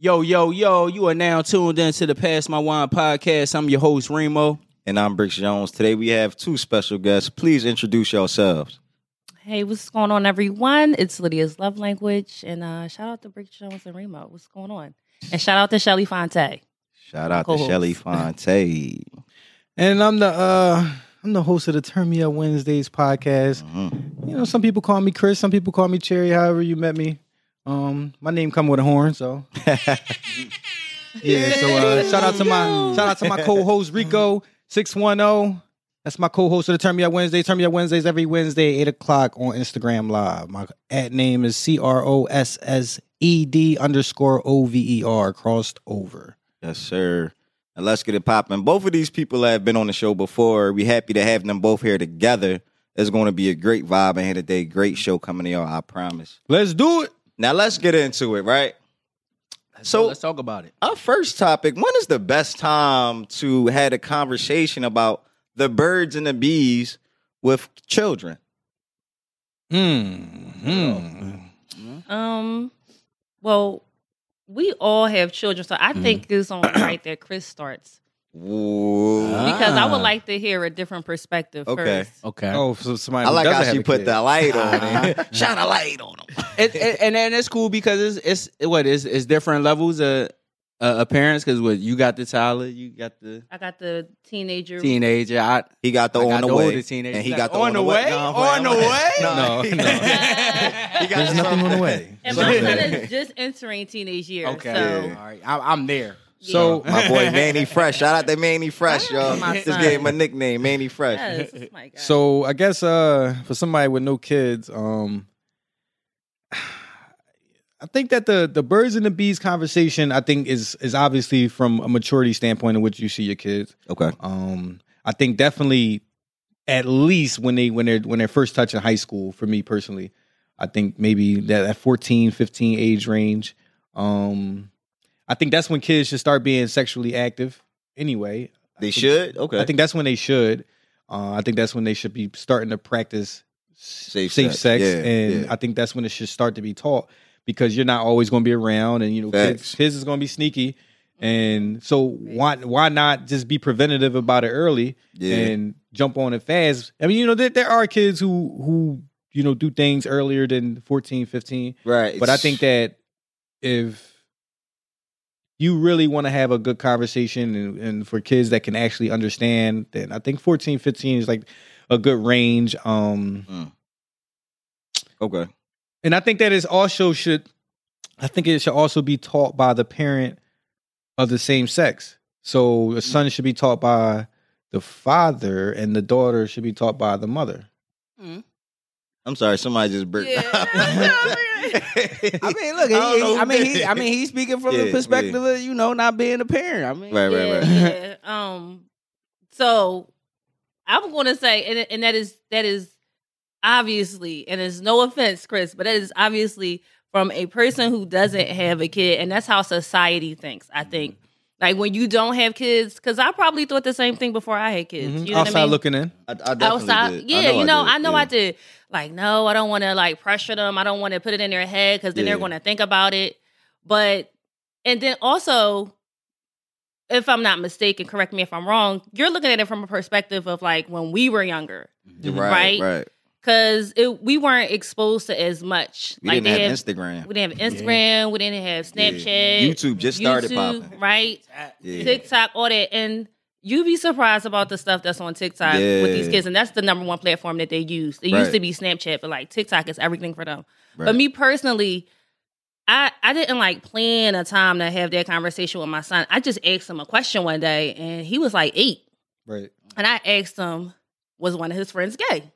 Yo, yo, yo, you are now tuned in to the Pass My Wine podcast. I'm your host, Remo. And I'm Bricks Jones. Today we have two special guests. Please introduce yourselves. Hey, what's going on, everyone? It's Lydia's Love Language. And uh, shout out to Brick Jones and Remo. What's going on? And shout out to Shelly Fonte. Shout out Co-host. to Shelly Fonte. And I'm the uh I'm the host of the Turn Me Up Wednesdays podcast. Mhm. You know, some people call me Chris, some people call me Cherry, however you met me. Um, my name come with a horn, so yeah. So uh, shout out to my shout out to my co-host Rico six one zero. That's my co-host of the Turn Me Up Wednesdays. Turn Me Up Wednesdays every Wednesday eight o'clock on Instagram Live. My at name is C R O S S E D underscore O V E R crossed over. Yes, sir. And let's get it popping. Both of these people have been on the show before. We happy to have them both here together. It's going to be a great vibe in here today. Great show coming to y'all, I promise. Let's do it. Now let's get into it, right? So let's talk about it. our first topic, when is the best time to have a conversation about the birds and the bees with children? Hmm. Um, well, we all have children, so I think it's on right there. Chris starts Ooh. because I would Ah. like to hear a different perspective Okay. first. Okay. Oh, so somebody I who like doesn't how have she a put kid. that light on it. Shine a light on them. it, it- and then it's cool because it's it's what it's, it's different levels of uh, of parents because what you got the Tyler, you got the I got the teenager. teenager. I, He got the I on got the the way. teenager. And he got got the on the way. No, I'm on the playing. way? No, no. he got There's nothing on the way. and my son is just entering teenage years. okay, So all right, I, I'm there. So My boy Manny Fresh. Shout out to Manny Fresh, y'all. Just son. gave him a nickname, Manny Fresh. yes, my God. So I guess uh for somebody with no kids, um I think that the the birds and the bees conversation I think is is obviously from a maturity standpoint in which you see your kids. Okay. Um I think definitely at least when they when they're when they're first touching high school for me personally. I think maybe that that 14, 15 age range. Um I think that's when kids should start being sexually active anyway. They should? Okay. I think that's when they should. Uh, I think that's when they should be starting to practice Safe safe, sex. sex, Yeah, and yeah. I think that's when it should start to be taught because you're not always going to be around, and you know, kids, kids is going to be sneaky, and so why why not just be preventative about it early Yeah. and jump on it fast? I mean, you know, there, there are kids who who you know do things earlier than 14, 15, right. but I think that if you really want to have a good conversation and, and for kids that can actually understand, then I think 14, 15 is like a good range. Um, hmm. Okay. and I think that is also should, I think it should also be taught by the parent of the same sex. So the hmm. son should be taught by the father, and the daughter should be taught by the mother. Hmm. I'm sorry, somebody just burped. Yeah. I mean, look, he, I don't he- I mean, he, I mean, he's speaking from Yeah, the perspective of you know not being a parent. I mean, Right, right, yeah, right. yeah. Um, so I'm going to say, and, and that is that is obviously, and it's no offense, Chris, but that is obviously from a person who doesn't have a kid, and that's how society thinks. I think, like when you don't have kids, because I probably thought the same thing before I had kids. Mhm. You know Outside what I mean? looking in. I, I definitely outside. did. Yeah, you know, did. I know Yeah. I did. Like, no, I don't want to like pressure them. I don't want to put it in their head because then Yeah. they're going to think about it. But and then also, if I'm not mistaken, correct me if I'm wrong. You're looking at it from a perspective of like when we were younger, Right, right? right. Because we weren't exposed to as much. We like didn't have have, Instagram. we didn't have Instagram. We didn't have Yeah. Snapchat. YouTube just started YouTube, popping. right? Yeah. TikTok, all that, and you'd be surprised about the stuff that's on TikTok with these kids, and that's the number one platform that they use. It Right. used to be Snapchat, but like TikTok is everything for them. Right. But me personally, I I didn't like plan a time to have that conversation with my son. I just asked him a question one day, and he was like eight, Right. and I asked him, was one of his friends gay?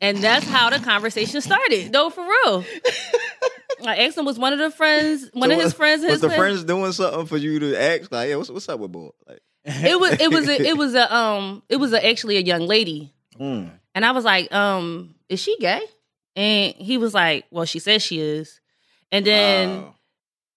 And that's how the conversation started. No, for real. I asked him, was one of the friends, one So of his was- friends, his was the friend- friends doing something for you to ask? Like, yeah, what's, what's up with boy? Like, it was it was a, it was a um it was a, actually a young lady mm. and i was like um is she gay and he was like well she says she is and then Wow.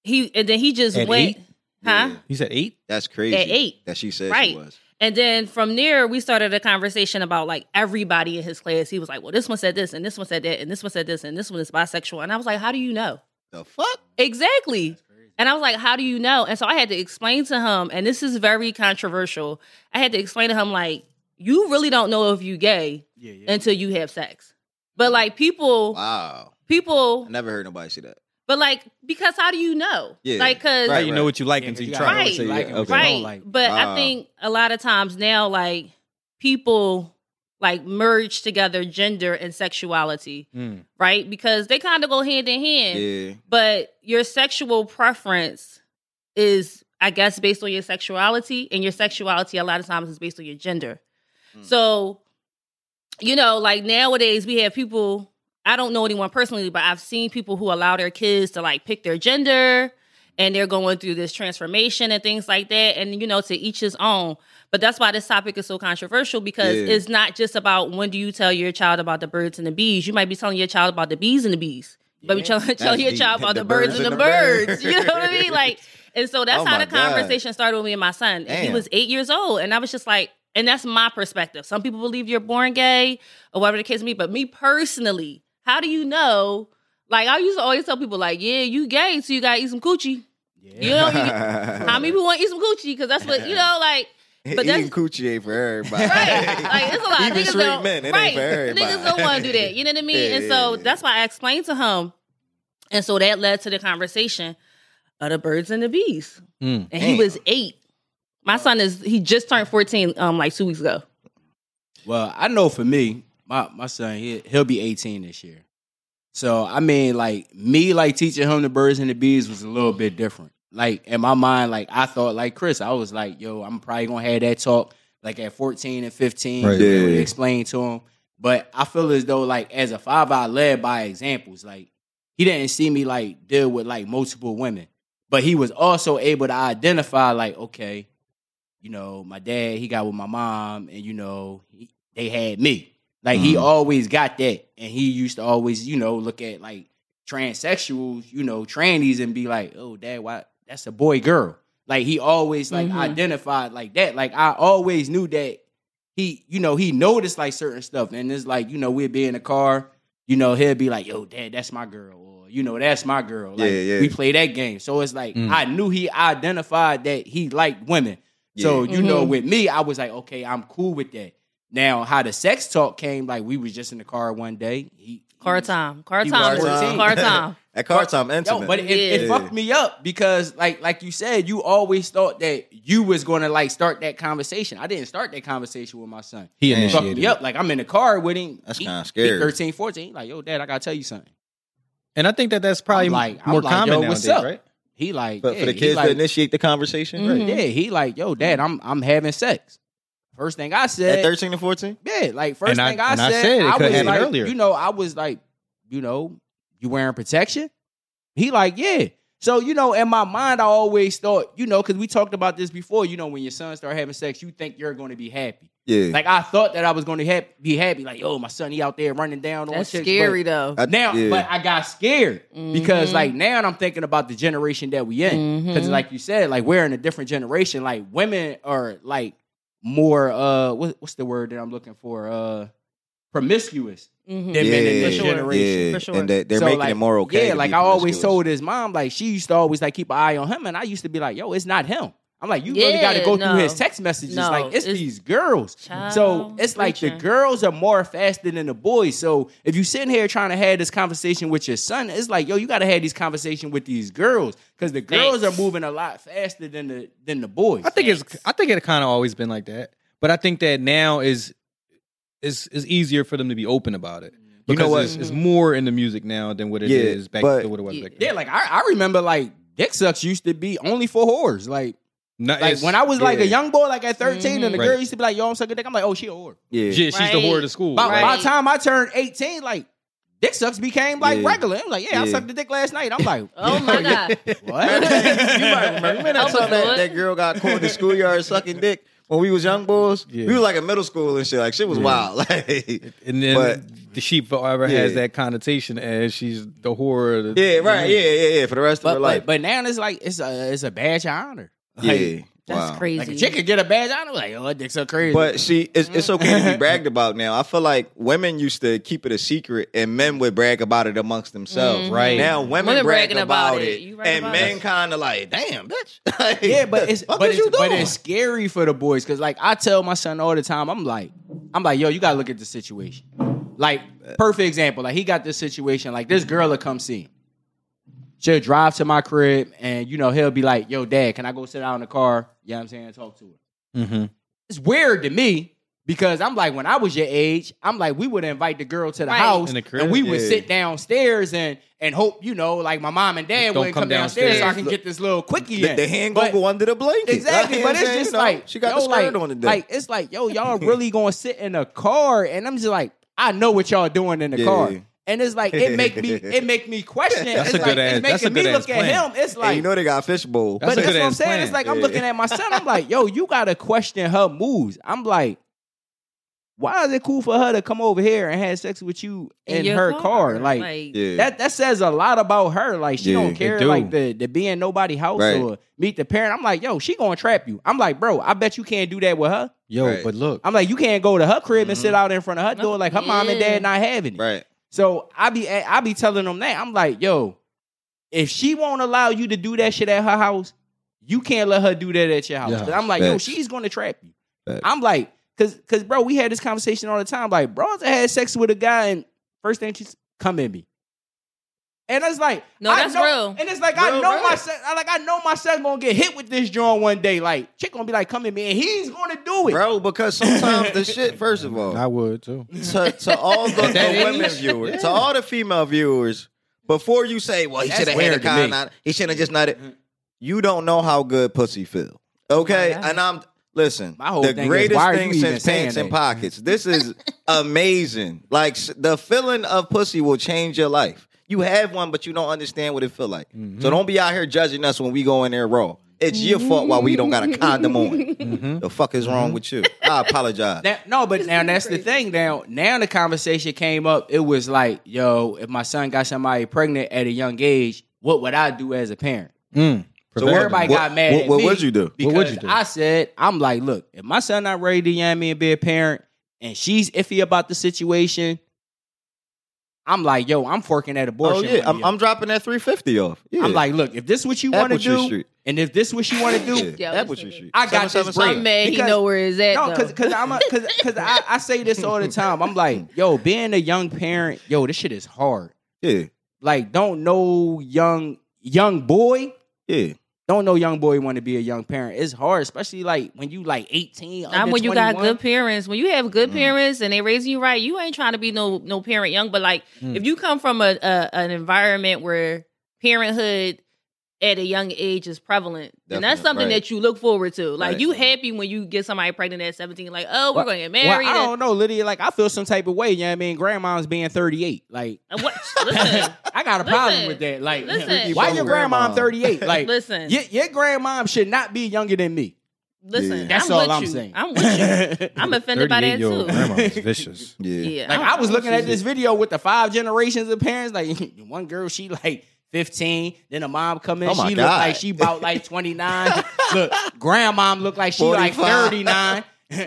he and then he just At went eight? huh Yeah. You said eight? That's crazy. At eight. That she said Right. she was. And then from there we started a conversation about like everybody in his class he was like well this one said this and this one said that and this one said this and this one is bisexual and i was like how do you know The fuck? exactly And I was like, how do you know? And so I had to explain to him, and this is very controversial. I had to explain to him, like, you really don't know if you're gay Yeah, yeah. until you have sex. But like people, Wow. people, I never heard nobody say that. But like, because how do you know? Yeah. Like, cause, How Right, you know what you like Yeah, until you you try. Right. So, yeah, like okay. right. right. like- but Wow. I think a lot of times now, like, people like merge together gender and sexuality, Mm. right? Because they kind of go hand in hand. Yeah. but your sexual preference is i guess based on your sexuality and your sexuality a lot of times is based on your gender Mm. so you know like nowadays we have people i don't know anyone personally but i've seen people who allow their kids to like pick their gender and they're going through this transformation and things like that and you know to each his own but that's why this topic is so controversial because Yeah. it's not just about when do you tell your child about the birds and the bees you might be telling your child about the bees and the bees but you tell, tell your deep. child about the, The birds, birds and the, and the birds. birds. You know what I mean? Like, and so that's Oh how my the God. conversation started with me and my son. And he was eight years old, and I was just like, and that's my perspective. Some people believe you're born gay or whatever the case may be, but me personally, how do you know? Like, I used to always tell people, like, yeah, you gay, so you gotta eat some coochie. yeah. You know, you, how many people want to eat some coochie? Because that's what you know, like. But that's- Eating coochie ain't for everybody. Right. Like it's a lot. Even niggas straight don't, men, it right. ain't for everybody. Niggas don't want to do that. You know what I mean? Yeah, and so yeah. that's why I explained to him. And so that led to the conversation of the birds and the bees. Mm. And he was eight. My son is he just turned 14 um like two weeks ago. Well, I know for me, my my son he he'll be 18 this year. So I mean, like me, like teaching him the birds and the bees was a little bit different. Like in my mind, like I thought, like Chris, I was like, yo, I'm probably gonna have that talk like at 14 and 15, Right. be able to Yeah. explain to him. But I feel as though, like as a father, I led by examples. Like he didn't see me like deal with like multiple women, but he was also able to identify, like, okay, you know, my dad, he got with my mom, and you know, he, they had me. Like he Mhm. always got that, and he used to always, you know, look at like transsexuals, you know, trannies, and be like, "Oh, dad, why? That's a boy, girl." Like he always like Mhm. identified like that. Like I always knew that he, you know, he noticed like certain stuff, and it's like, you know, we'd be in the car, you know, he'll be like, "Yo, dad, that's my girl," or you know, that's my girl. Like, Yeah, yeah. We play that game, so it's like Mm. I knew he identified that he liked women. So you know, Mhm. with me, I was like, okay, I'm cool with that. Now, how the sex talk came, like we was just in the car one day. He Car he was- time. Car he time. Car time. At car time, Yo, intimate. but it, it fucked me up because, like, like you said, you always thought that you was gonna like start that conversation. I didn't start that conversation with my son. He Damn. It fucked me up. Like I'm in the car with him. That's kinda he scary. 13, 14. Like, yo, dad, I gotta tell you something. And I think that that's probably I'm like- I'm more like, common yo, nowadays, what's up? right? He like But yeah, for the he kids like, to initiate the conversation, Mhm. right? yeah, he like, yo, dad, I'm I'm having sex. First thing I said, At 13 and 14? Yeah, like first And thing I, I said, said I, couldn't was like, earlier. you know, I was like, you know, you wearing protection? He like, yeah. So you know, in my mind, I always thought, you know, because we talked about this before. You know, when your son start having sex, you think you're going to be happy. Yeah. Like I thought that I was going to hap- be happy. Like, oh, my son, he out there running down on That's chicks, scary but though. I- now, yeah. but I got scared because Mhm. like now I'm thinking about the generation that we in. Because Mhm. like you said, like we're in a different generation. Like women are like more uh what, what's the word that I'm looking for? Uh promiscuous. Mhm. Them in this sure. generation. yeah. For sure. And that they're So, making like, it more okay. Yeah, to like be I always told his mom, like she used to always like keep an eye on him, and I used to be like, "Yo, it's not him." I'm like, you really got to go no. through his text messages. No, like it's, it's- these girls. so it's like the girls are more faster than the boys. So if you sitting here trying to have this conversation with your son, it's like, yo, you got to have these conversation with these girls because the girls Facts. are moving a lot faster than the than the boys. I think it's I think it kind of always been like that. But I think that now is is is easier for them to be open about it. Mm-hmm. You know Because what? It's, it's more in the music now than what it Yeah, is back but- to what it was Yeah. back then. yeah, like I, I remember like dick sucks used to be only for whores. Like No, like when I was like yeah. a young boy, like at 13, and the Mhm. girl Right. used to be like, yo, I'm sucking dick. I'm like, oh, she a whore. Yeah. yeah, she's the whore of the school. By, Right. by the time I turned 18, like dick sucks became like Yeah. regular. I'm like, yeah, I sucked the dick last night. I'm like, Oh my god. what? you might remember. Remember that I'm time a that, that girl got caught in the schoolyard sucking dick when we was young boys? Yeah. We was like in middle school and shit. Like shit was Yeah. wild. Like, and then But- the sheep forever Yeah. has that connotation as she's the whore. Of the, yeah, right. Yeah, yeah, yeah. For the rest of but, her life. but but now it's like it's a it's a badge of honor. Yeah. That's Wow. crazy. Like a chick could get a badge. I know, like, oh, that dick's so crazy. But she, it's, it's okay to be bragged about now. I feel like women used to keep it a secret, and men would brag about it amongst themselves. Mhm. Right. Now women, Women brag bragging about, about it, it. And about men kind of like, "Damn, bitch." Like, yeah, but it's but it's, you but doing? it's scary for the boys because like I tell my son all the time, I'm like, I'm like, yo, you gotta look at the situation. Like, perfect example. Like he got this situation. Like this girl will come see him. She'll drive to my crib, and you know he'll be like, "Yo, dad, can I go sit out in the car?" You know what I'm saying? Talk to her. Mm-hmm. It's weird to me because I'm like, when I was your age, I'm like, we would invite the girl to the Right. house, In the crib? and we would Yeah. sit downstairs and and hope, you know, like my mom and dad Don't wouldn't come come downstairs, so I downstairs. can get this little quickie the, in. the hand But- gonna go under the blanket. Exactly, but it's just saying? like she got yo, the skirt like, on today. Like it's like, yo, y'all really gonna sit in a car, and I'm just like, I know what y'all doing in the Yeah. car, and it's like it make me it make me question. That's it's a like, good it's ass- that's making a me good look ass at plan. him. It's Hey, like, you know they got fishbowl. That's but a that's good what I'm saying. plan. It's like I'm Yeah. looking at my son. I'm like, yo, you gotta question her moves. I'm like, why is it cool for her to come over here and have sex with you in, your her car? Like, yeah. that that says a lot about her. Like she Yeah, don't care do. like the the be in nobody house Right. or meet the parent. I'm like, yo, she gonna trap you. I'm like, bro, I bet you can't do that with her. Yo, Right. but look, I'm like, you can't go to her crib and Mhm. sit out in front of her door like her mom and dad not having it. right. So I be I be telling them that. I'm like, yo, if she won't allow you to do that shit at her house, you can't let her do that at your house. Yeah. I'm like, yo, she's gonna trap you. Facts. I'm like, cause cause bro, we had this conversation all the time. Like, bro, I had sex with a guy and first thing she's come at me. And it's like, No, I that's know- real. And it's like I know right. my son, I like I know my son gonna get hit with this joint one day. Like, chick gonna be like, come at me, and he's gonna do it. Bro, because sometimes the shit, first of all, I would too. to, to all the, the women viewers, Yeah. to all the female viewers, before you say, "Well, he should have had a weird to con, me. not, he should have just not it," you don't know how good pussy feel. Okay, Yeah. and I'm listen. My whole the thing greatest why are thing since saying pants and pockets. This is amazing. Like the feeling of pussy will change your life. You have one, but you don't understand what it feel like. Mm-hmm. So don't be out here judging us when we go in there raw. It's your fault why we don't got a condom on. Mm-hmm. The fuck is wrong with you? I apologize. Now, no, but now that's the thing. Now, now the conversation came up. It was like, yo, if my son got somebody pregnant at a young age, what would I do as a parent? Mm. So Prevent everybody them. got mad what, at what would you do? because What would you do? I said, I'm like, look, if my son not ready to yam me and be a parent, and she's iffy about the situation, I'm like, yo, I'm forking at Oh abortion. yeah, I'm. I'm dropping that 350 off. Yeah. I'm like, look, if this is what you want to do, Street. and if this is what you want to do, Yeah, Yo, Apple Tree Street. I got this 777. I'm mad he know where it's at. No, because because I'm because because I, I say this all the time. I'm like, yo, being a young parent, yo, this shit is hard. Yeah, Like, don't know young young boy, yeah. Don't know young boy want to be a young parent. It's hard, especially like when you like 18. Not when you got good parents. When you have Mm. good parents and they raising you right, you ain't trying to be no no parent young. But like, Mm. if you come from a, a an environment where parenthood at a young age is prevalent, and that's something right. that you look forward to. Like, Right. you happy when you get somebody pregnant at seventeen. Like, oh, we're Well- going to get Well, married. I and- don't know, Lydia. Like, I feel some type of way. You know what I mean? Grandma's being 38. Like, what? Listen, I got a problem with that. Like, Listen. why your grandma Grandma. 38? Like, listen, your, your grandmom should not be younger than me. listen. Yeah. That's I'm all with I'm you. saying. I'm with you. I'm offended by that 38 too. grandma is vicious. Yeah. Yeah, Like I'm- I was I'm looking at you. this video with the five generations of parents. Like one girl, she like 15. Then a mom come in, Oh my she look God. like she about like 29. look, grandmom look like she like 39.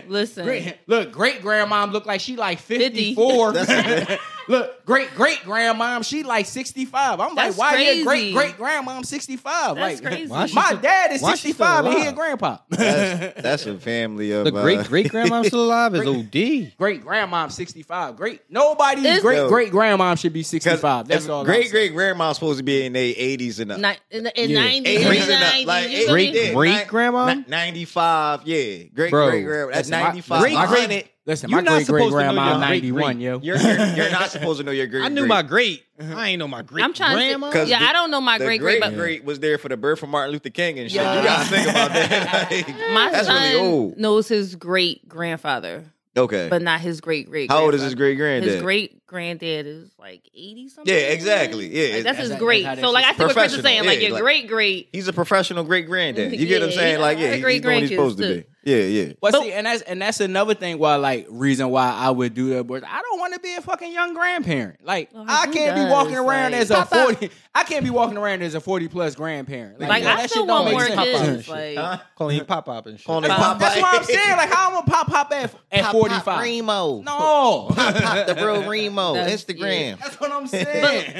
Listen, Great, look, great grandmom look like she like 50. 54. That's- look, great great grandmom, she like 65. I'm That's like, why your crazy. great great grandmom 65? That's like, crazy. My dad is 65 and he a grandpa. That's, that's a family of The great uh, great grandma still alive is OD. great grandmom 65. Great nobody's It's- great great grandmom should be 65. That's all. Great saying. great grandma's supposed to be in their 80s and up. Ni- in the in Yeah. 90s, 80s and up. 90s, Like you eight- feel me? Great yeah, great grandma? 95, yeah. Great great grandma. That's listen, my- 95. great- My great- honey- Listen, You're my not great great supposed to know grandma your great 91, great. yo. You're, you're, you're not supposed to know your great I knew great. my great. Mm-hmm. I ain't know my great I'm trying grandma. to. 'Cause Yeah, the- I don't know my great great great, but great was there for the birth of Martin Luther King and shit. Yeah. You gotta think about that. Like, my that's son really old. knows his great grandfather, Okay. but not his great great. How old is his great granddad? His great granddad is like eighty something. Yeah, exactly. Yeah, Like, that's that's- his that's great. how that So like I shit's see what Chris is professional. saying. Like your like- great great. He's a professional great granddad. You get what I'm saying? Like, yeah, a lot of he's, great he's doing what he's supposed to be. Yeah, yeah. But So- see, and that's and that's another thing why like reason why I would do that. But I don't want to be a fucking young grandparent. Like Oh, I can't be walking around Like- as a Papa. forty. I can't be walking around as a forty plus grandparent. Like, yeah, I that still shit don't want more sense. kids. Like, Huh? Calling him pop pop and shit. Calling him Pop- Pop That's what I'm saying. Like, how I'm gonna pop pop at at Pop, forty Pop? Remo. No, Pop Pop the real Remo. That's- Instagram. that's what I'm saying.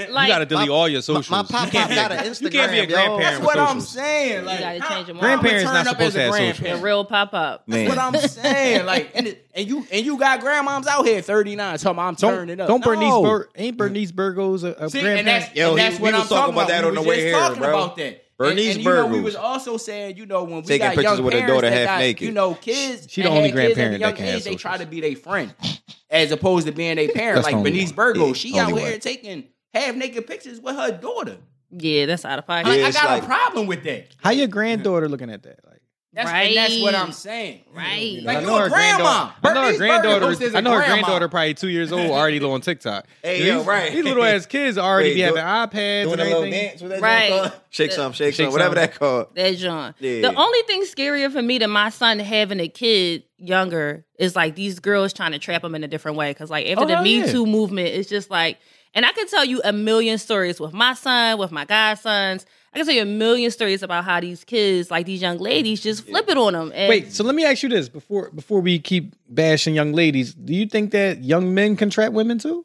but like, you gotta delete My- all your socials. my pop can't pop got an Instagram. You can't be a yo. grandparent. that's what I'm saying. Like, gotta change them all. Grandparents not supposed to have socials. the grandparent. real pop up. That's what I'm saying. Like, and, it- and you and you got grandmoms out here 39 talking about I'm turning Don't, up. don't Bernice No. Bur- ain't Bernice Burgos a, a See, grandparent? and that's, Yo, and that's we what was I'm talking talking about about. that We on the was way just here, talking bro. about that. Bernice and, and, you know, we was also saying, you know, when we Taking got pictures young with her parents daughter half got, naked. You know, kids. She the only had kids at a grandparent young that can age, They try to be their friend, as opposed to being their parent. Like Bernice. Burgos, she out here taking half naked pictures with her daughter. Yeah, that's out of pocket. Yeah, I it's got like- a problem with that. How your granddaughter looking at that? Like, That's, and that's what I'm saying. Right. Like I you know a her grandma. granddaughter. I know her granddaughter. Burgos is a I know her granddaughter, probably two years old, already on TikTok. Hey, So yo, right. These little ass kids already Wait, be do- having iPads Doing and a little everything. dance. What that Right. called? Shake The- some, shake, Shake some, whatever some. that called. That John. Yeah. The only thing scarier for me than my son having a kid younger is like these girls trying to trap him in a different way. Cause like after Oh, the Me yeah. Too movement, it's just like, and I can tell you a million stories with my son, with my godsons. I can tell you a million stories about how these kids, like these young ladies, just flip it on them. And Wait, so let me ask you this before before we keep bashing young ladies. Do you think that young men can trap women too?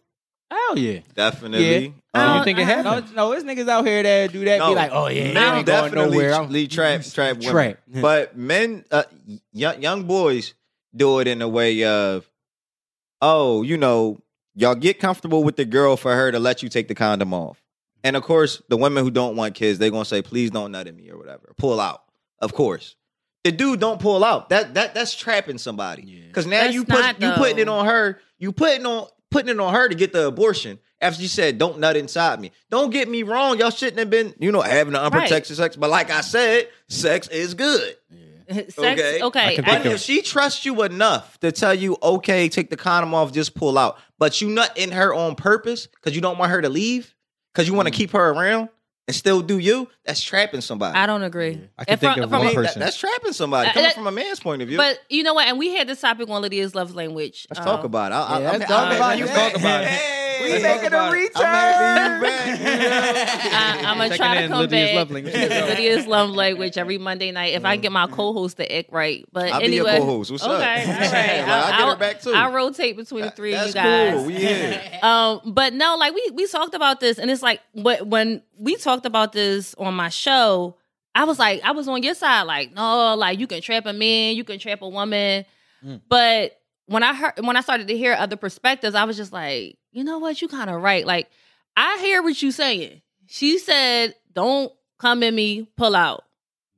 Hell yeah. Definitely. I Do don't- you think it I- happens? No, no, there's niggas out here that do that. No, be like, oh yeah, men I ain't going definitely nowhere. I'm- lead trap trap women. Trap. But men, uh, young young boys do it in a way of, oh, you know, y'all get comfortable with the girl for her to let you take the condom off. And of course, the women who don't want kids, they're gonna say, please don't nut in me or whatever. Pull out. Of course. The dude don't pull out. That that that's trapping somebody. Yeah. Because now That's you put not, you putting it on her. You putting on putting it on her to get the abortion. After she said, "Don't nut inside me." Don't get me wrong. Y'all shouldn't have been, you know, having the unprotected sex. But like I said, sex is good. sex, Okay. okay. I can I- think But if she trusts you enough to tell you, "Okay, take the condom off, just pull out," but you nut in her on purpose because you don't want her to leave, because you want to Mm. keep her around and still do you, that's trapping somebody. I don't agree. I can And think from- of from one mean, a- that- person. that's trapping somebody Uh, coming that- from a man's point of view. But you know what? And we had this topic on Lydia's love language. Let's Um, talk about it. I, I, Yeah, I'm, let's I'm talk happy about it. back. Let's talk about it. Hey, We Let's making a return. I'm happy back. I, I'm gonna try to in come Lydia's back. love language. Lydia's love language every Monday night. If I get my co-host to act right, but I'll be your anyway, co-host. What's okay, up? all right. Like, I'll get her back, too. I rotate between the three That's of you guys. cool. We here. Um, but no, like we we talked about this, and it's like what when we talked about this on my show, I was like, I was on your side, like, no, like you can trap a man, you can trap a woman. Mm. But when I heard when I started to hear other perspectives, I was just like, you know what, you kind of right. Like, I hear what you saying. She said, Don't come in me, pull out.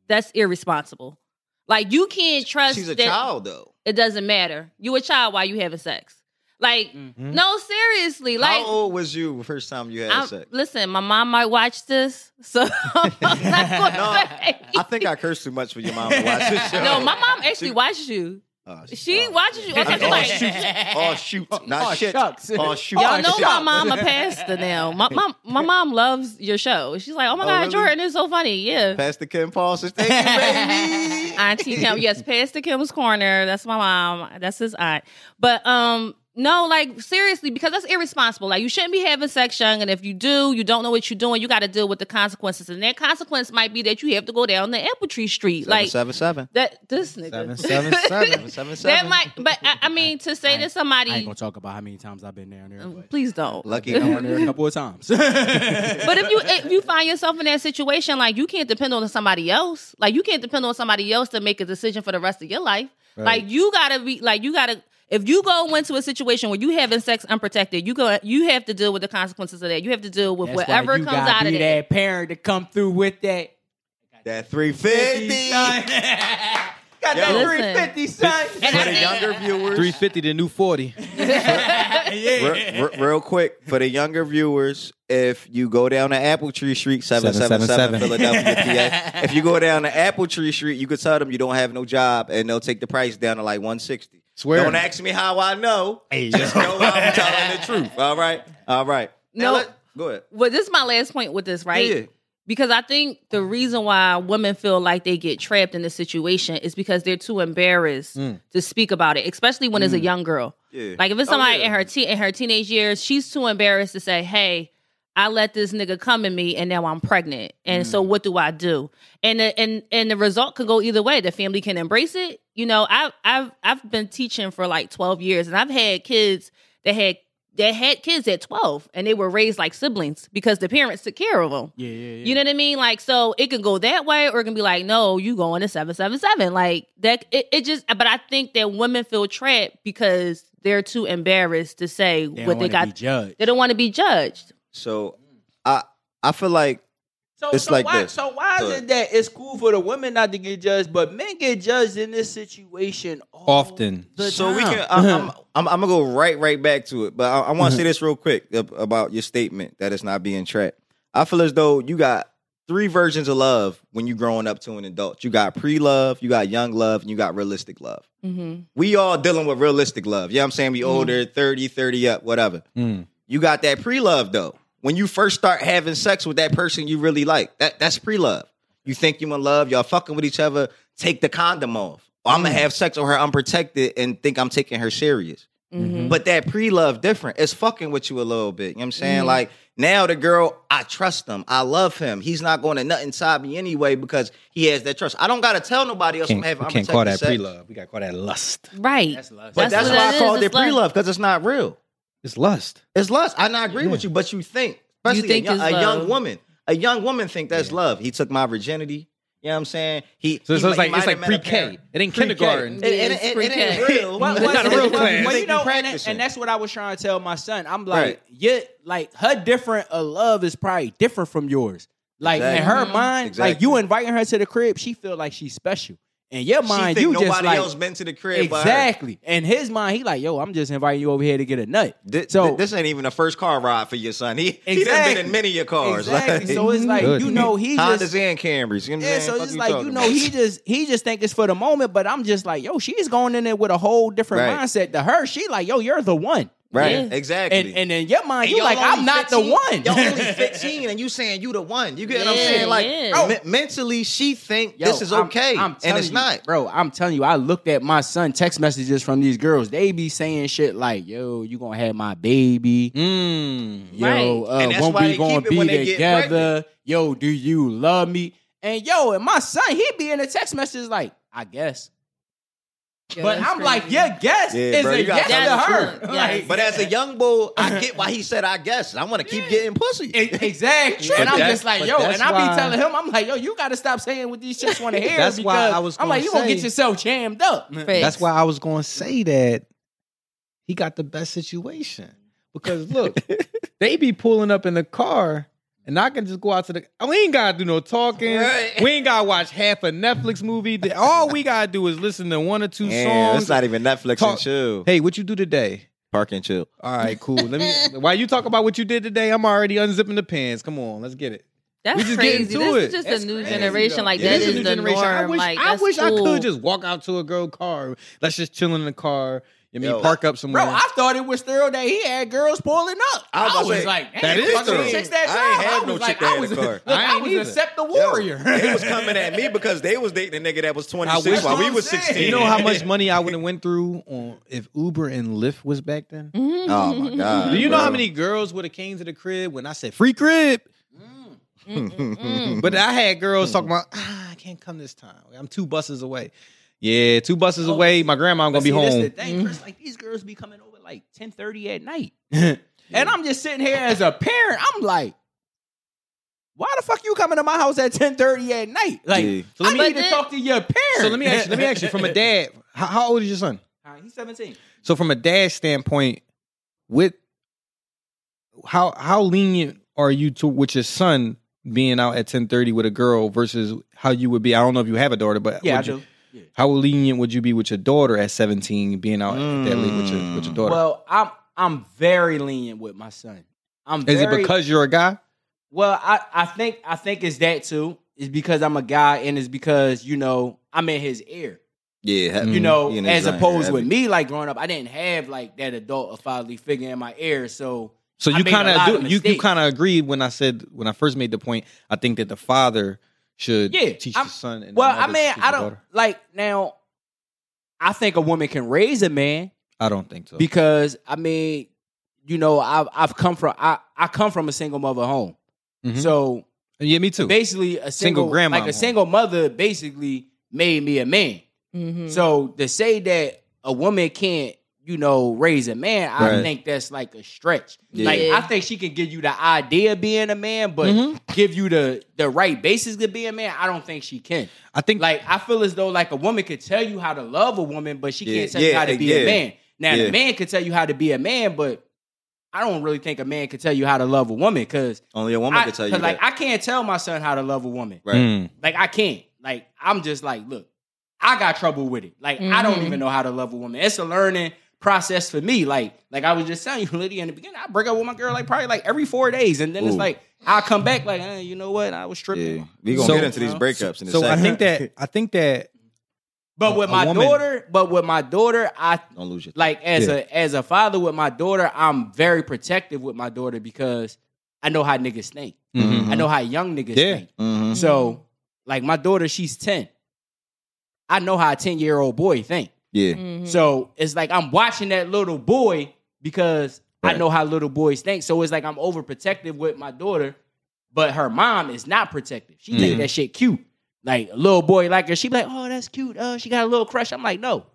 That's irresponsible. Like you can't trust She's a that- child, though. it doesn't matter. You a child while you having sex. Like, Mhm. no, seriously. Like How old was you the first time you had I'm- sex? listen, my mom might watch this, so No. I think I cursed too much for your mom to watch this show. no, my mom actually She- watches you. Oh, She oh. watches you. I Okay, mean, she's oh, like, shoot. Oh, shoot. Not Oh, shit. shucks. Oh, shoot. y'all Oh, know my shucks. mom a pastor now. My mom, my mom loves your show. She's like, oh my Oh, god, really? Jordan is so funny. Yeah. Pastor Kim Paul says, thank you, baby. Auntie Kim, yes, Pastor Kim's corner. That's my mom. That's his aunt. But um, no, like seriously, because that's irresponsible. Like you shouldn't be having sex young, and if you do, you don't know what you're doing. You got to deal with the consequences, and that consequence might be that you have to go down the Apple Tree Street. like seven, seven. that. This nigga. Seven, seven, seven. Seven, seven. that might, but I, I mean, to say I to somebody, I ain't gonna talk about how many times I've been down there. um, But please don't. Lucky been down number. there a couple of times. But if you if you find yourself in that situation, like you can't depend on somebody else. Like you can't depend on somebody else to make a decision for the rest of your life. Right. Like you gotta be like you gotta. If you go into a situation where you having sex unprotected, you go you have to deal with the consequences of that. You have to deal with That's whatever comes gotta out of be that. that parent to come through with that. That 350. Got Yo. that 350, son. And For the younger viewers, 350 the new 40. yeah. re- re- real quick, for the younger viewers, if you go down to Apple Tree Street, 777 777. Philadelphia, PA, if you go down to Apple Tree Street, you could tell them you don't have no job and they'll take the price down to like 160. Swear. Don't ask me how I know. Hey, Just know I'm telling the truth. All right. All right. No. let- go ahead. Well, this is my last point with this, right? Yeah. Because I think the reason why women feel like they get trapped in this situation is because they're too embarrassed Mm. to speak about it, especially when it's a young girl. Yeah. Like if it's Oh, somebody yeah. in her te- in her teenage years, she's too embarrassed to say, "Hey, I let this nigga come in me and now I'm pregnant. And so Mm. what do I do? And the, and and the result could go either way. The family can embrace it. You know, I've I've I've been teaching for like 12 years and I've had kids that had that had kids at 12 and they were raised like siblings because the parents took care of them. Yeah, yeah, yeah. You know what I mean? Like, so it can go that way, or it can be like, no, you going to seven seven seven. Like that. It, it just. But I think that women feel trapped because they're too embarrassed to say they what they got. They don't want to be judged. So I I feel like So, It's so like why, this. So why is it that it's cool for the women not to get judged, but men get judged in this situation all Often. The so we can. I'm, I'm, I'm, I'm gonna go right, right back to it. But I, I want to say this real quick about your statement that it's not being trapped. I feel as though you got three versions of love when you're growing up to an adult. You got pre-love, you got young love, and you got realistic love. Mm-hmm. We all dealing with realistic love. Yeah, I'm saying we Mhm. older, 30, 30 up, whatever. Mm. You got that pre-love though. When you first start having sex with that person you really like, that that's pre-love. You think you in love, y'all fucking with each other, take the condom off. Or I'm gonna have sex with her unprotected and think I'm taking her serious. Mm-hmm. But that pre-love different. It's fucking with you a little bit. You know what I'm saying? Mhm. Like now the girl, I trust him. I love him. He's not going to nut inside me anyway because he has that trust. I don't gotta tell nobody else Can't, I'm having we can't call that unprotected sex. pre-love. We got to call that lust. Right. That's lust. But That's that's, what why I called is. it pre-love because it's not real. It's lust. It's lust. I not agree Yeah. with you, but you think, especially think a, young, a young woman, a young woman think that's Yeah. love. He took my virginity. You know what I'm saying? He So, he so it's like it's like have met a pre-K. It ain't Pre-K. kindergarten. It, it, Yeah, it, it ain't real. well, it's not a real what- class. Well, you know, and, practicing. and that's what I was trying to tell my son. I'm like, Right. yeah, like her different uh, love is probably different from yours. Like in her mind, like you inviting her to the crib, she feel like she's special. In your She mind, think you nobody just like else been to the crib. but her. exactly. In his mind, he like, yo, I'm just inviting you over here to get a nut. Thi- So- thi- this ain't even the first car ride for your son. He he done been in many of your cars. Exactly. Like, so it's like Good. you know he Hondas just and Camrys. You know yeah. So it's like you know about? he just he just think it's for the moment, but I'm just like yo, she's going in there with a whole different Right. mindset. To her, she like yo, you're the one. Right Yeah. exactly. And and in your mind, you y'all like I'm not 15 the one. Y'all only 15 and you saying you the one. You get what I'm saying? Like yeah. me- mentally, she think Yo, this is I'm- okay, I'm and it's you, not. bro. I'm telling you, I looked at my son text messages from these girls. They be saying shit like, "Yo, you gonna have my baby." Mm. Yo, Right. uh, And that's when we gonna be when they get together? Yo, do you love me? And yo, and my son, he be in the text messages like, I guess. But I'm like, your guess Yeah, is bro, a you gotta yes tell to the her. truth. Like, But as a young bull, I get why he said I guess. I want to keep getting pussy. E- Exactly. But and I'm just like, yo, and I why- be telling him, I'm like, yo, you gotta stop saying what these chicks want to hear. That's because why I was I'm like, gonna you gonna get yourself jammed up. That's why I was going to say that he got the best situation because look, they be pulling up in the car. And I can just go out to the. We ain't gotta do no talking. Right. We ain't gotta watch half a Netflix movie. All we gotta do is listen to one or two Yeah, songs. it's not even Netflix Talk- and chill. hey, what you do today? Park and chill. All right, cool. Let me. While you talk about what you did today, I'm already unzipping the pants. Come on, let's get it. That's We just getting crazy. to This it. is just That's a new crazy, generation. though. Like It that is a is new the generation. norm. I wish, like I, that's wish I could just walk out to a girl car. Let's just chill in the car. I mean, Yo. park up somewhere. Bro, I thought it was thorough that he had girls pulling up. I was I about was like, that damn, is fucking thorough. chicks that I ain't have I no was chick like, that I had was, a car. look, I I was either. accept the Yo, warrior. they was coming at me because they was dating a nigga that was 26 wish- while we That's was 16. you know how much money I would have went through on if Uber and Lyft was back then. Mhm. Oh my god. Do you know how many girls would have came to the crib when I said free crib? Mm, mm, mm. But I had girls talking about ah, I can't come this time. I'm two buses away. Yeah, two buses Oh, away. My grandma gonna But be see, that's the home. thing, Chris, like these girls be coming over like 10:30 at night. And I'm just sitting here as a parent. I'm like, why the fuck you coming to my house at 10:30 at night? Like, Yeah. So let I me- need But to talk to your parents. So let me ask you. Let me ask you from a dad. How, how old is your son? Uh, he's 17. So from a dad standpoint, with how how lenient are you to with your son being out at ten thirty with a girl versus how you would be? I don't know if you have a daughter, but Yeah, I would you- do. Yeah. How lenient would you be with your daughter at seventeen being out that late with your with your daughter? Well, I'm I'm very lenient with my son. I'm is it because you're a guy? Well, I, I think I think it's that too. It's because I'm a guy, and it's because you know I'm in his ear. Yeah, Mm. You know, He in his as zone, opposed yeah. with me, like growing up, I didn't have like that adult or fatherly figure in my ear. So So I you made a kind lot of of you, you kind of agreed when I said when I first made the point. I think that the father should Yeah, teach I'm- the son. And the well, I mean, I don't daughter. like now. I think a woman can raise a man I don't think so. because I mean, you know, I've I've come from I I come from a single mother home. Mhm. So yeah, me too. basically a Single single, grandma like a home. single mother basically made me a man. Mhm. So to say that a woman can't, you know, raise a man, I Right. think that's like a stretch. Yeah. Like I think she can give you the idea of being a man, but Mhm. give you the the right basis to be a man. I don't think she can. I think Like I feel as though like a woman could tell you how to love a woman, but she Yeah, can't tell you how to be yeah. a man. Now Yeah. the man could tell you how to be a man, but I don't really think a man could tell you how to love a woman because Only a woman I, can tell you 'cause, that. like I can't tell my son how to love a woman. right. Mm. Like I can't. Like I'm just like, look, I got trouble with it. Like I don't Mhm. even know how to love a woman. It's a learning process for me. Like, like I was just telling you, Lydia, in the beginning, I break up with my girl like probably like every four days, and then it's Ooh. like I come back like, eh, you know what? I was tripping. Yeah. We gonna So- get into these breakups in a So I think that I think that But A- with a my woman- daughter, but with my daughter, I don't lose your like as Yeah. a as a father with my daughter, I'm very protective with my daughter because I know how niggas think. Mhm. I know how young niggas Yeah. think. Mhm. So, like my daughter, she's ten. I know how a ten year old boy think. Yeah. Mhm. So it's like I'm watching that little boy because I know how little boys think. So it's like I'm overprotective with my daughter, but her mom is not protective. She Yeah. think that shit cute. Like a little boy like her, she be like, "Oh, that's cute." Uh, she got a little crush. I'm like, no,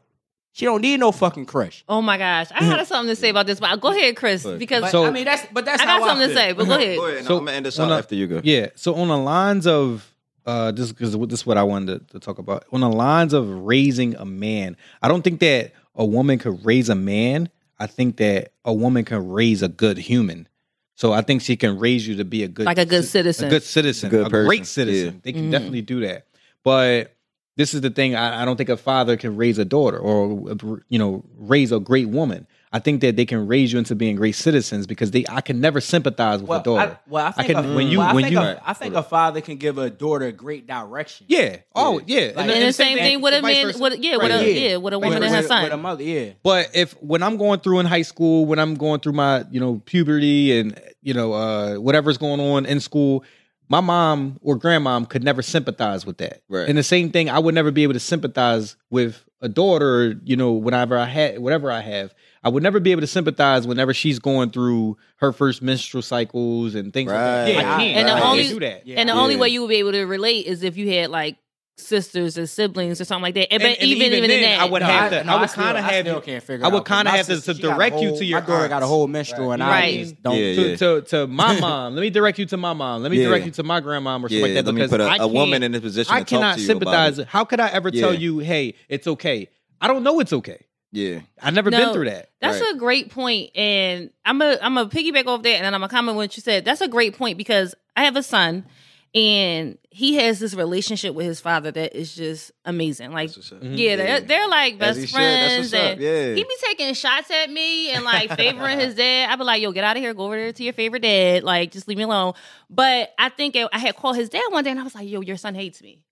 she don't need no fucking crush. Oh my gosh, I had something to say about this, but go ahead, Chris, because But, So- I mean, that's but that's I got how something to say. But go ahead. Go ahead. So, I'm gonna end this on out a- after you go. Yeah. So on the lines of uh this because this is what I wanted to, to talk about. On the lines of raising a man, I don't think that a woman could raise a man. I think that a woman can raise a good human. So I think she can raise you to be a good Like a good citizen. A good citizen. A good a person. great citizen. Yeah. They can Mhm. definitely do that. But this is the thing. I, I don't think a father can raise a daughter or you know raise a great woman. I think that they can raise you into being great citizens because they. I can never sympathize with Well, a daughter. I, well, I think can- a, when you- well, I when think you- a, I think a father can give a daughter great direction. yeah. Oh yeah. Like- And, and, and the same thing with a vice man, with yeah, with a Yeah. yeah, with a With- and her son. With a mother, yeah. But if when I'm going through in high school, when I'm going through my you know puberty and you know uh, whatever's going on in school, my mom or grandmom could never sympathize with that. Right. And the same thing, I would never be able to sympathize with a daughter. You know, whenever I had whatever I have, I would never be able to sympathize whenever she's going through her first menstrual cycles and things like that. Right. I can't. And the I can't only- do that. Yeah. and the only Yeah. way you would be able to relate is if you had like sisters or siblings or something like that. And, And- but and even even, in then, that, I would No, have I- to. no, I would still- kind of I have still to. can't figure I would kinda have to- sister, to she got a direct you to your My daughter got a whole menstrual, and I Right. just don't. Yeah. to, to to my mom. Let me direct you to my mom. Let me Yeah. direct you to my grandma or something Yeah, like that. let me because put I a, a woman in this position I cannot sympathize. How could I ever tell you, hey, it's okay? I don't know it's okay. Yeah. I've never No. been through that. That's Right. a great point, and I'm a I'm a piggyback off that, and then I'm a comment what you said. That's a great point because I have a son, and he has this relationship with his father that is just amazing. Like, That's what's up. Yeah, they're, they're like best should. Friends, and Yeah. he be taking shots at me and like favoring his dad. I'd be like, yo, get out of here, go over there to your favorite dad, like just leave me alone. But I think I had called his dad one day, and I was like, yo, your son hates me,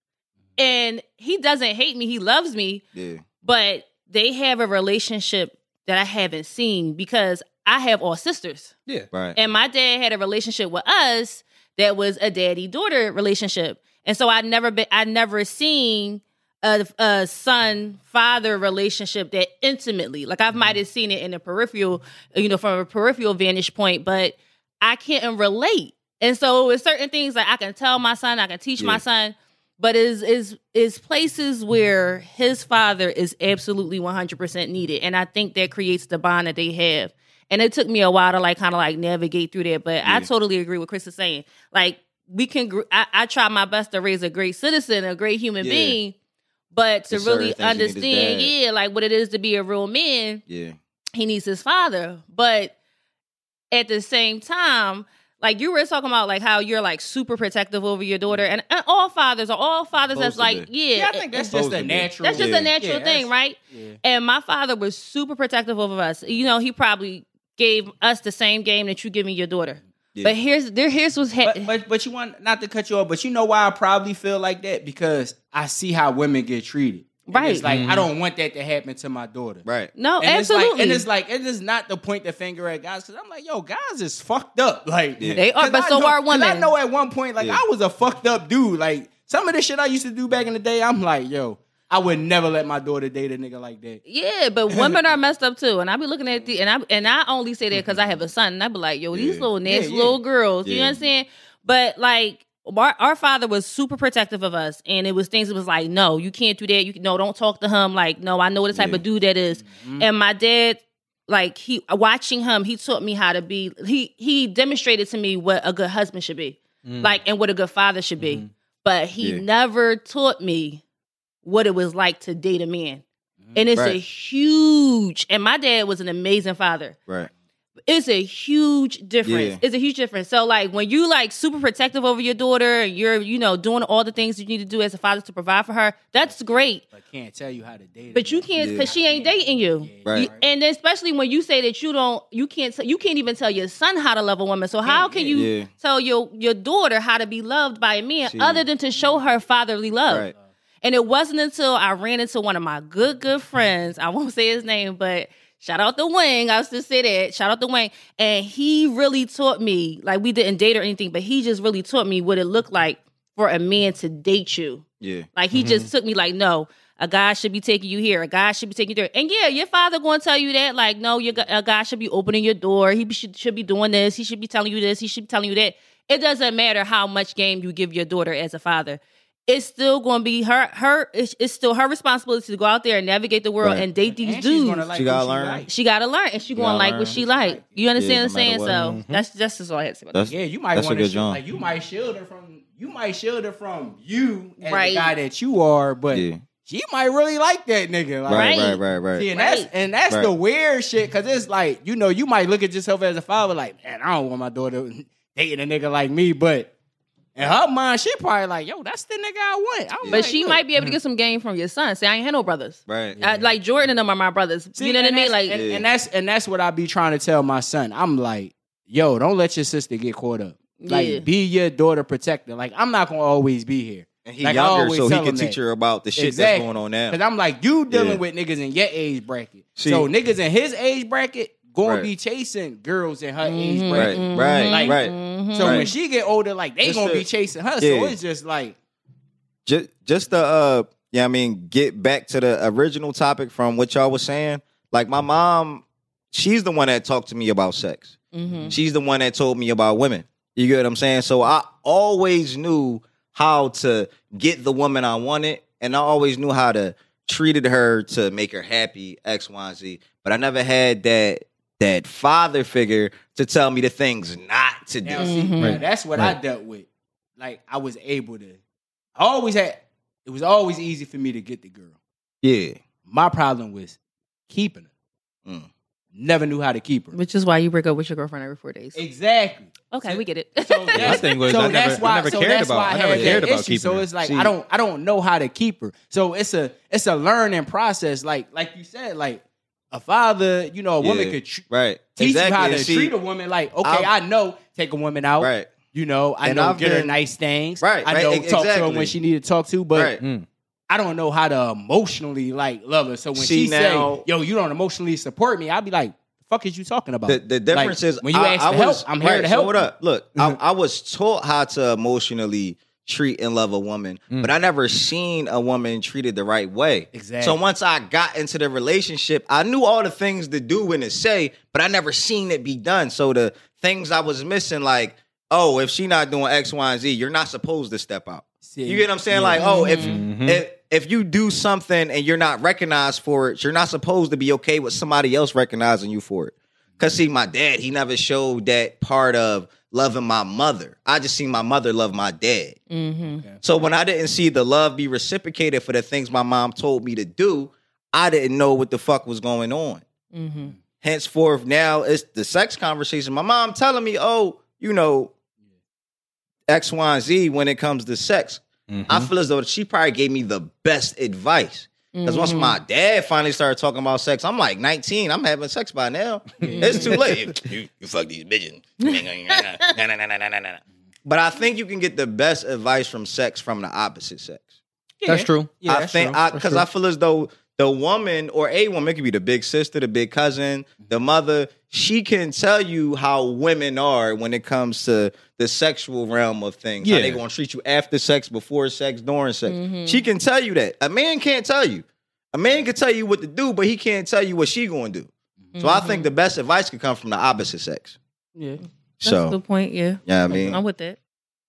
and he doesn't hate me, he loves me Yeah. but they have a relationship that I haven't seen because I have all sisters. Yeah. Right. And my dad had a relationship with us that was a daddy daughter relationship. And so I never been I never seen a, a son father relationship that intimately. Like I mm-hmm. might have seen it in a peripheral, you know, from a peripheral vantage point, but I can't relate. And so with certain things like I can tell my son, I can teach my son, but is is is places where his father is absolutely 100% needed and I think that creates the bond that they have. And it took me a while to like kind of like navigate through that, but I totally agree with Chris is saying. Like we can gr- I, I try my best to raise a great citizen, a great human Yeah. being, but to really things you need his understand, yeah, like what it is to be a real man, Yeah. he needs his father. But at the same time, like you were talking about, like how you're like super protective over your daughter, and, and all fathers are all fathers that's like, be. yeah, Yeah, I think that's Supposed just a natural. that's just Yeah. a natural Yeah, thing, right? Yeah. And my father was super protective over us. You know, he probably gave us the same game that you giving your daughter. Yeah. But here's there here's what's But, happening. but but you want not to cut you off, but you know why I probably feel like that because I see how women get treated. And Right. It's like Mhm. I don't want that to happen to my daughter. Right. no, And it's absolutely. like, and it's like it is not to point the finger at guys because I'm like, yo, guys is fucked up. Like Yeah. They are, 'cause but I so know- are 'cause women. I know at one point, like Yeah. I was a fucked up dude. Like some of the shit I used to do back in the day, I'm like, yo, I would never let my daughter date a nigga like that. Yeah, but women are messed up too. And I be looking at the and I and I only say that because I have a son, and I be like, yo, these Yeah. little nasty Yeah, yeah. little girls. You know what I'm saying? But like. Our, our father was super protective of us, and it was things that was like, no, you can't do that. You no, don't talk to him. Like, no, I know what the type Yeah. of dude that is. Mhm. And my dad, like he watching him, he taught me how to be. He he demonstrated to me what a good husband should be, Mm. like, and what a good father should be. Mhm. But he Yeah. never taught me what it was like to date a man. And it's a huge, and my dad was an amazing father. Right. It's a huge difference. Yeah. It's a huge difference. So, like, when you like super protective over your daughter, you're, you know, doing all the things you need to do as a father to provide for her, that's great. I can't tell you how to date. But her. you can't Yeah. because she ain't dating you. Yeah, Right. You- and especially when you say that you don't, you can't, you can't even tell your son how to love a woman. So how can you Yeah. tell your your daughter how to be loved by a man See. other than to show her fatherly love? Right. And it wasn't until I ran into one of my good, good friends. I won't say his name, but shout out the Wing. I was to say that. Shout out the Wing. And he really taught me, like we didn't date or anything, but he just really taught me what it looked like for a man to date you. Yeah. Like he just mm-hmm. took me like, no, a guy should be taking you here. A guy should be taking you there. And yeah, your father going to tell you that. Like, no, your, gu- a guy should be opening your door. He should, should be doing this. He should be telling you this. He should be telling you that. It doesn't matter how much game you give your daughter as a father. It's still going to be her. Her. It's, it's still her responsibility to go out there and navigate the world Right. and date these And dudes. gonna like She gotta learn. like. she got to learn, and she going to like what she like. like. You understand Yeah, what I'm no saying? matter So what. that's that's just all I had to say about that. Yeah, you might want to good shield, joint. like you might shield her from you might shield her from you as Right. the guy that you are, but Yeah. she might really like that nigga. Like, Right. Right. Right. Right. Right. See, and that's and that's Right. the weird shit because it's like you know you might look at yourself as a father like man I don't want my daughter dating a nigga like me, but in her mind she probably like yo that's the nigga I want. I'm But like, she look. might be able to get mm-hmm. some game from your son. Say, I ain't had no brothers. Right. I, like Jordan and them are my brothers. See, you know what I mean? Like, and, Yeah. and that's and that's what I be trying to tell my son. I'm like, yo, don't let your sister get caught up. Like, Yeah. be your daughter protector. Like, I'm not gonna always be here. And he Like, I younger, so he can teach that. her about the shit Exactly. that's going on now. Cause I'm like, you dealing Yeah. with niggas in your age bracket. See- so niggas in his age bracket gonna Right. be chasing girls in her age Mhm, bracket. Right. Right. Mm-hmm, like- right. Mhm. So when she get older, like they Just gonna the- be chasing her. So it's just like, just just to uh yeah, I mean, get back to the original topic from what y'all was saying. Like my mom, she's the one that talked to me about sex. Mhm. She's the one that told me about women. You get what I'm saying? So I always knew how to get the woman I wanted, and I always knew how to treated her to make her happy, X, Y, and Z. But I never had that that father figure to tell me the things not to do. now see, Mhm. now, that's what I dealt with. Like I was able to. I always had. It was always easy for me to get the girl. Yeah. My problem was keeping her. Mm. Never knew how to keep her. Which is why you break up with your girlfriend every four days. Exactly. Okay, we get it. So my that's, thing was so I never- that's why, I never so cared that's about- why I I, never cared about issue. keeping So her. it's like See- I don't I don't know how to keep her. So it's a it's a learning process. Like like you said, like a father, you know, a woman Yeah. could tr- Right. teach exactly. you how to see- treat a woman. Like okay, I've- I know take a woman out. Right. You know, I And know I've get her nice things. Right, I right, know e- talk to her when she need to talk to, but right. Mm. I don't know how to emotionally like love her. So when See, she now- say, "Yo, you don't emotionally support me," I'll be like, "The fuck is you talking about?" The, the difference Like, is when you I, ask I for help, was- I'm here right, to so help. what up? Look, I, I was taught how to emotionally treat and love a woman, Mm. but I never seen a woman treated the right way. Exactly. So once I got into the relationship, I knew all the things to do and to say, but I never seen it be done. So the things I was missing, like, oh, if she not doing X, Y, and Z, you're not supposed to step out. See, You get what I'm saying? yeah. Like, oh, if Mhm. if if you do something and you're not recognized for it, you're not supposed to be okay with somebody else recognizing you for it. Cause see, my dad, he never showed that part of loving my mother. I just seen my mother love my dad. mm-hmm. So when I didn't see the love be reciprocated for the things my mom told me to do, I didn't know what the fuck was going on. Mm-hmm. Henceforth, now it's the sex conversation. My mom telling me, oh, you know, X, Y, and Z when it comes to sex. Mhm. I feel as though she probably gave me the best advice. Because once Mm-hmm. my dad finally started talking about sex, I'm like 19. I'm having sex by now. It's too late. you, you fuck these bitches. but I think you can get the best advice from sex from the opposite sex. That's true. Yeah, I that's think true. because I, feel as though the woman or a woman it could be the big sister, the big cousin, the mother. she can tell you how women are when it comes to the sexual realm of things. How Yeah. they gonna treat you after sex, before sex, during sex. Mhm. She can tell you that. A man can't tell you. A man can tell you what to do, but he can't tell you what she gonna do. So I think the best advice could come from the opposite sex. Yeah. That's a So good point. Yeah, yeah, I mean, I'm with that.